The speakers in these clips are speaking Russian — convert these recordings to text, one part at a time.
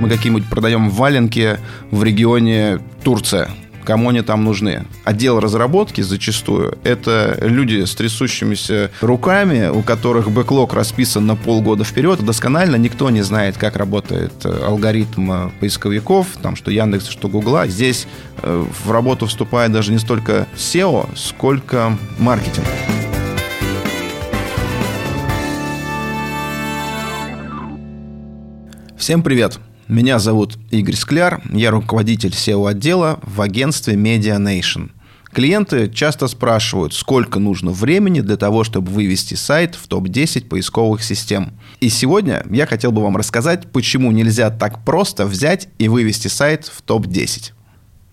Мы какие-нибудь продаем валенки в регионе Турция кому они там нужны. Отдел разработки зачастую это люди с трясущимися руками, у которых бэклог расписан на полгода вперед. Досконально никто не знает, как работает э, алгоритм э, поисковиков, там, что Яндекс, что Гугла. Здесь э, в работу вступает даже не столько SEO, сколько маркетинг. Всем привет! Меня зовут Игорь Скляр, я руководитель SEO-отдела в агентстве Media Nation. Клиенты часто спрашивают, сколько нужно времени для того, чтобы вывести сайт в топ-10 поисковых систем. И сегодня я хотел бы вам рассказать, почему нельзя так просто взять и вывести сайт в топ-10.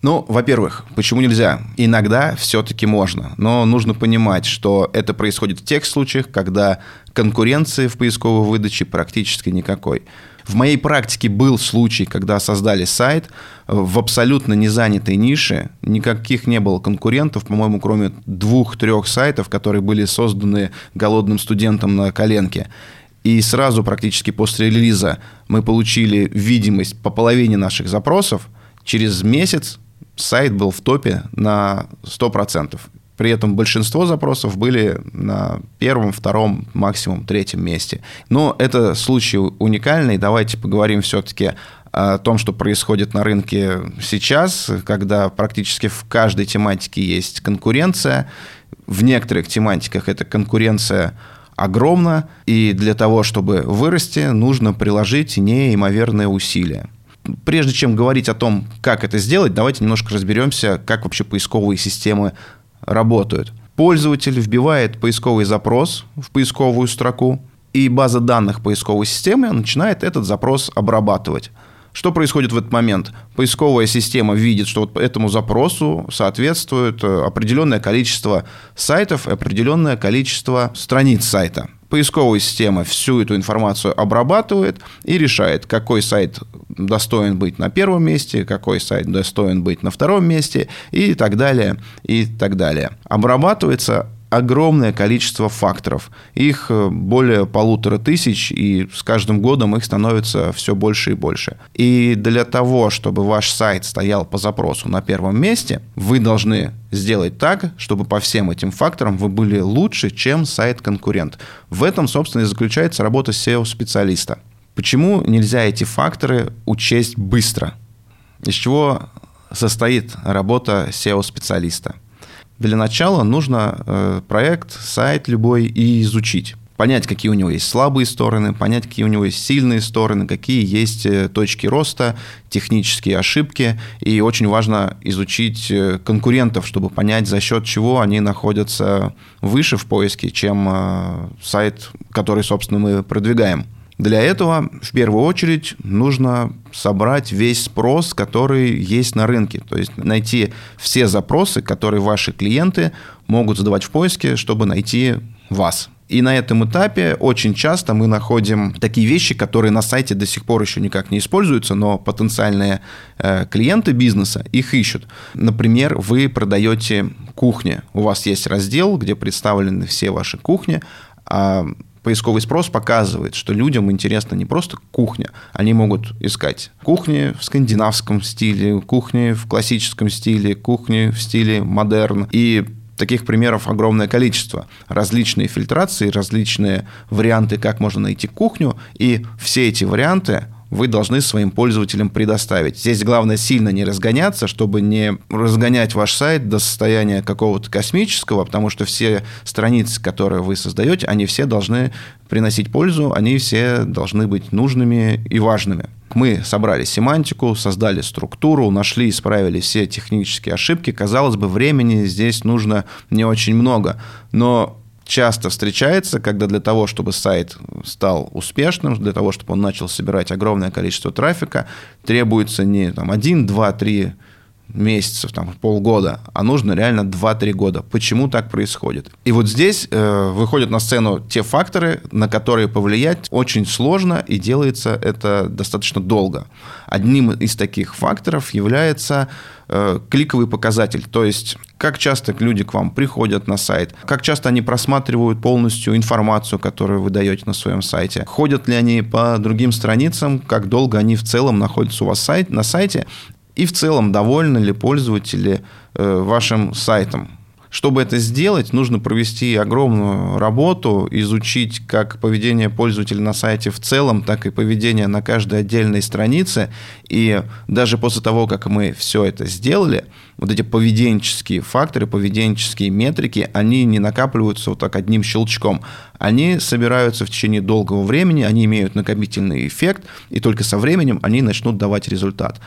Ну, во-первых, почему нельзя? Иногда все-таки можно, но нужно понимать, что это происходит в тех случаях, когда конкуренции в поисковой выдаче практически никакой. В моей практике был случай, когда создали сайт э, в абсолютно незанятой нише, никаких не было конкурентов, по-моему, кроме двух-трех сайтов, которые были созданы голодным студентом на коленке. И сразу практически после релиза мы получили видимость по половине наших запросов. Через месяц сайт был в топе на 100%. При этом большинство запросов были на первом, втором, максимум третьем месте. Но это случай уникальный. Давайте поговорим все-таки о том, что происходит на рынке сейчас, когда практически в каждой тематике есть конкуренция. В некоторых тематиках эта конкуренция огромна, и для того, чтобы вырасти, нужно приложить неимоверные усилия. Прежде чем говорить о том, как это сделать, давайте немножко разберемся, как вообще поисковые системы работают. Пользователь вбивает поисковый запрос в поисковую строку, и база данных поисковой системы начинает этот запрос обрабатывать. Что происходит в этот момент? Поисковая система видит, что вот этому запросу соответствует э, определенное количество сайтов и определенное количество страниц сайта поисковая система всю эту информацию обрабатывает и решает, какой сайт достоин быть на первом месте, какой сайт достоин быть на втором месте и так далее, и так далее. Обрабатывается огромное количество факторов. Их э, более полутора тысяч, и с каждым годом их становится все больше и больше. И для того, чтобы ваш сайт стоял по запросу на первом месте, вы должны сделать так, чтобы по всем этим факторам вы были лучше, чем сайт-конкурент. В этом, собственно, и заключается работа SEO-специалиста. Почему нельзя эти факторы учесть быстро? Из чего состоит работа SEO-специалиста? Для начала нужно э, проект, сайт любой и изучить понять, какие у него есть слабые стороны, понять, какие у него есть сильные стороны, какие есть э, точки роста, технические ошибки. И очень важно изучить э, конкурентов, чтобы понять, за счет чего они находятся выше в поиске, чем сайт, который, собственно, мы продвигаем. Для этого в первую очередь нужно собрать весь спрос, который есть на рынке. То есть найти все запросы, которые ваши клиенты могут задавать в поиске, чтобы найти вас. И на этом этапе очень часто мы находим такие вещи, которые на сайте до сих пор еще никак не используются, но потенциальные э, клиенты бизнеса их ищут. Например, вы продаете кухни. У вас есть раздел, где представлены все ваши кухни, а поисковый спрос показывает, что людям интересна не просто кухня, они могут искать кухни в скандинавском стиле, кухни в классическом стиле, кухни в стиле модерн. И таких примеров огромное количество. Различные фильтрации, различные варианты, как можно найти кухню, и все эти варианты вы должны своим пользователям предоставить. Здесь главное сильно не разгоняться, чтобы не разгонять ваш сайт до состояния какого-то космического, потому что все страницы, которые вы создаете, они все должны приносить пользу, они все должны быть нужными и важными. Мы собрали семантику, создали структуру, нашли, исправили все технические ошибки. Казалось бы, времени здесь нужно не очень много, но часто встречается, когда для того, чтобы сайт стал успешным, для того, чтобы он начал собирать огромное количество трафика, требуется не там, один, два, три месяцев, там, полгода, а нужно реально 2-3 года. Почему так происходит? И вот здесь э, выходят на сцену те факторы, на которые повлиять очень сложно, и делается это достаточно долго. Одним из таких факторов является э, кликовый показатель, то есть как часто люди к вам приходят на сайт, как часто они просматривают полностью информацию, которую вы даете на своем сайте, ходят ли они по другим страницам, как долго они в целом находятся у вас сайт, на сайте, и в целом довольны ли пользователи э, вашим сайтом. Чтобы это сделать, нужно провести огромную работу, изучить как поведение пользователя на сайте в целом, так и поведение на каждой отдельной странице. И даже после того, как мы все это сделали, вот эти поведенческие факторы, поведенческие метрики, они не накапливаются вот так одним щелчком. Они собираются в течение долгого времени, они имеют накопительный эффект, и только со временем они начнут давать результат.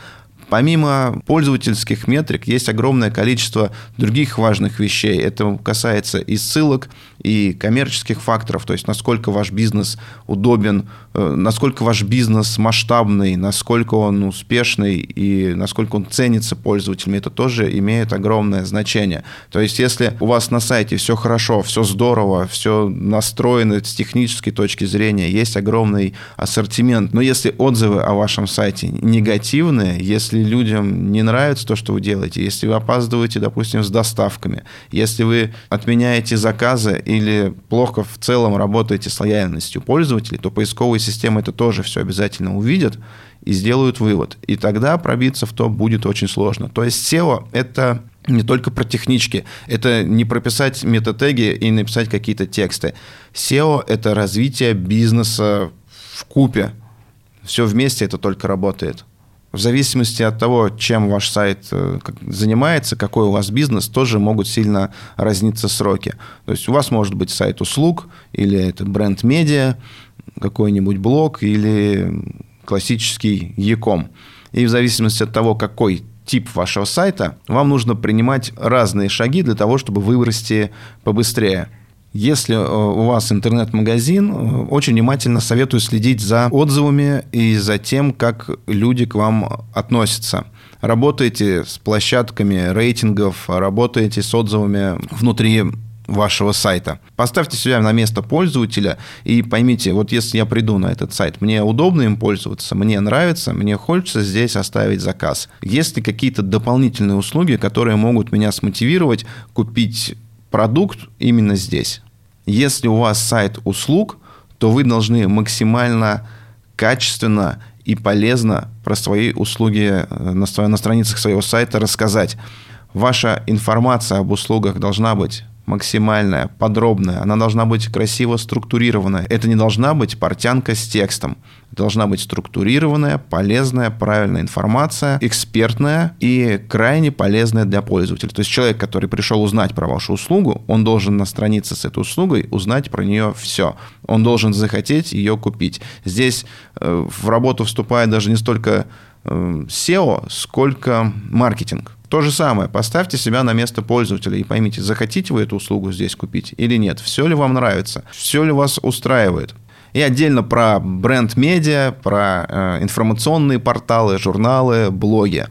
Помимо пользовательских метрик есть огромное количество других важных вещей. Это касается и ссылок, и коммерческих факторов, то есть насколько ваш бизнес удобен, э, насколько ваш бизнес масштабный, насколько он успешный и насколько он ценится пользователями, это тоже имеет огромное значение. То есть если у вас на сайте все хорошо, все здорово, все настроено с технической точки зрения, есть огромный ассортимент, но если отзывы о вашем сайте негативные, если людям не нравится то, что вы делаете, если вы опаздываете, допустим, с доставками, если вы отменяете заказы или плохо в целом работаете с лояльностью пользователей, то поисковые системы это тоже все обязательно увидят и сделают вывод. И тогда пробиться в топ будет очень сложно. То есть SEO – это не только про технички. Это не прописать метатеги и написать какие-то тексты. SEO – это развитие бизнеса в купе. Все вместе это только работает. В зависимости от того, чем ваш сайт э, занимается, какой у вас бизнес, тоже могут сильно разниться сроки. То есть у вас может быть сайт услуг, или это бренд-медиа, какой-нибудь блог, или классический e-com. И в зависимости от того, какой тип вашего сайта, вам нужно принимать разные шаги для того, чтобы вырасти побыстрее. Если э, у вас интернет-магазин, э, очень внимательно советую следить за отзывами и за тем, как люди к вам относятся. Работаете с площадками рейтингов, работаете с отзывами внутри вашего сайта. Поставьте себя на место пользователя и поймите, вот если я приду на этот сайт, мне удобно им пользоваться, мне нравится, мне хочется здесь оставить заказ. Есть ли какие-то дополнительные услуги, которые могут меня смотивировать купить продукт именно здесь. Если у вас сайт услуг, то вы должны максимально качественно и полезно про свои услуги э, на, на страницах своего сайта рассказать. Ваша информация об услугах должна быть максимальная, подробная, она должна быть красиво структурированная. Это не должна быть портянка с текстом. Должна быть структурированная, полезная, правильная информация, экспертная и крайне полезная для пользователя. То есть человек, который пришел узнать про вашу услугу, он должен на странице с этой услугой узнать про нее все. Он должен захотеть ее купить. Здесь э, в работу вступает даже не столько э, SEO, сколько маркетинг. То же самое, поставьте себя на место пользователя и поймите, захотите вы эту услугу здесь купить или нет, все ли вам нравится, все ли вас устраивает. И отдельно про бренд-медиа, про э, информационные порталы, журналы, блоги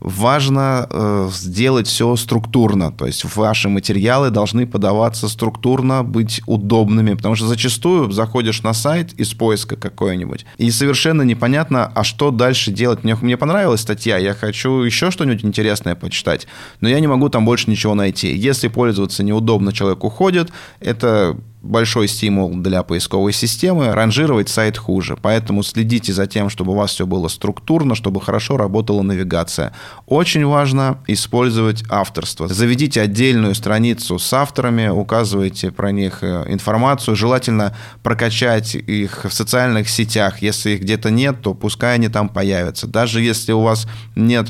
важно э, сделать все структурно. То есть ваши материалы должны подаваться структурно, быть удобными. Потому что зачастую заходишь на сайт из поиска какой-нибудь, и совершенно непонятно, а что дальше делать. Мне, мне понравилась статья, я хочу еще что-нибудь интересное почитать, но я не могу там больше ничего найти. Если пользоваться неудобно, человек уходит, это большой стимул для поисковой системы, ранжировать сайт хуже. Поэтому следите за тем, чтобы у вас все было структурно, чтобы хорошо работала навигация. Очень важно использовать авторство. Заведите отдельную страницу с авторами, указывайте про них э, информацию. Желательно прокачать их в социальных сетях. Если их где-то нет, то пускай они там появятся. Даже если у вас нет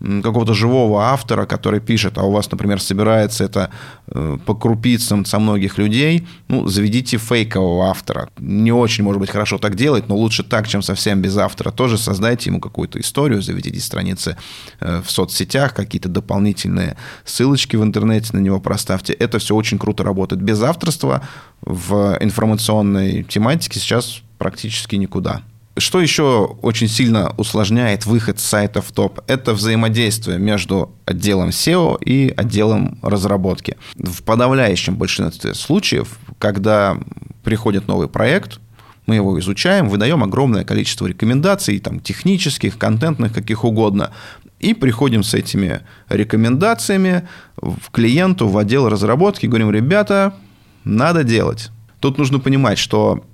какого-то живого автора, который пишет, а у вас, например, собирается это э, по крупицам со многих людей, ну, заведите фейкового автора. Не очень, может быть, хорошо так делать, но лучше так, чем совсем без автора. Тоже создайте ему какую-то историю, заведите страницы э, в соцсетях, какие-то дополнительные ссылочки в интернете на него проставьте. Это все очень круто работает. Без авторства в информационной тематике сейчас практически никуда. Что еще очень сильно усложняет выход сайта в топ? Это взаимодействие между отделом SEO и отделом разработки. В подавляющем большинстве случаев, когда приходит новый проект, мы его изучаем, выдаем огромное количество рекомендаций, там, технических, контентных, каких угодно, и приходим с этими рекомендациями в клиенту, в отдел разработки, говорим, ребята, надо делать. Тут нужно понимать, что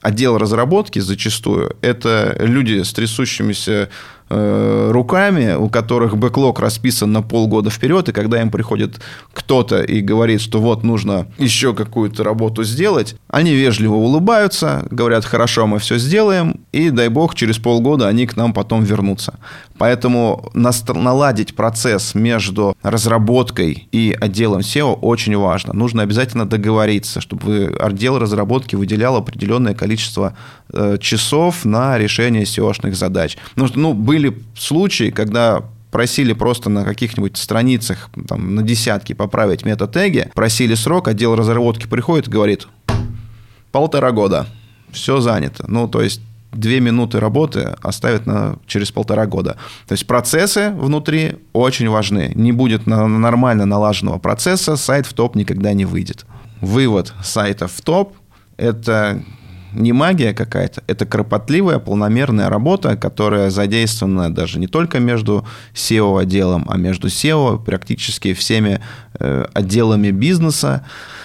отдел разработки зачастую это люди с трясущимися руками, у которых бэклог расписан на полгода вперед, и когда им приходит кто-то и говорит, что вот нужно еще какую-то работу сделать, они вежливо улыбаются, говорят, хорошо, мы все сделаем, и дай бог, через полгода они к нам потом вернутся. Поэтому наладить процесс между разработкой и отделом SEO очень важно. Нужно обязательно договориться, чтобы отдел разработки выделял определенное количество э, часов на решение SEO-шных задач. Что, ну, были были случаи, когда просили просто на каких-нибудь страницах, там, на десятки поправить метатеги, просили срок, отдел разработки приходит и говорит, полтора года, все занято. Ну, то есть две минуты работы оставят на, через полтора года. То есть процессы внутри очень важны. Не будет на, нормально налаженного процесса, сайт в топ никогда не выйдет. Вывод сайта в топ – это не магия какая-то, это кропотливая, полномерная работа, которая задействована даже не только между SEO-отделом, а между SEO практически всеми э, отделами бизнеса.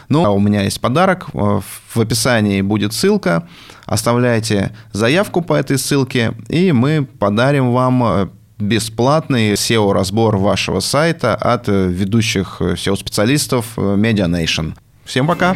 Ну, а у меня есть подарок. Э, в описании будет ссылка. Оставляйте заявку по этой ссылке, и мы подарим вам э, бесплатный SEO-разбор вашего сайта от ведущих SEO-специалистов Media Nation. Всем пока!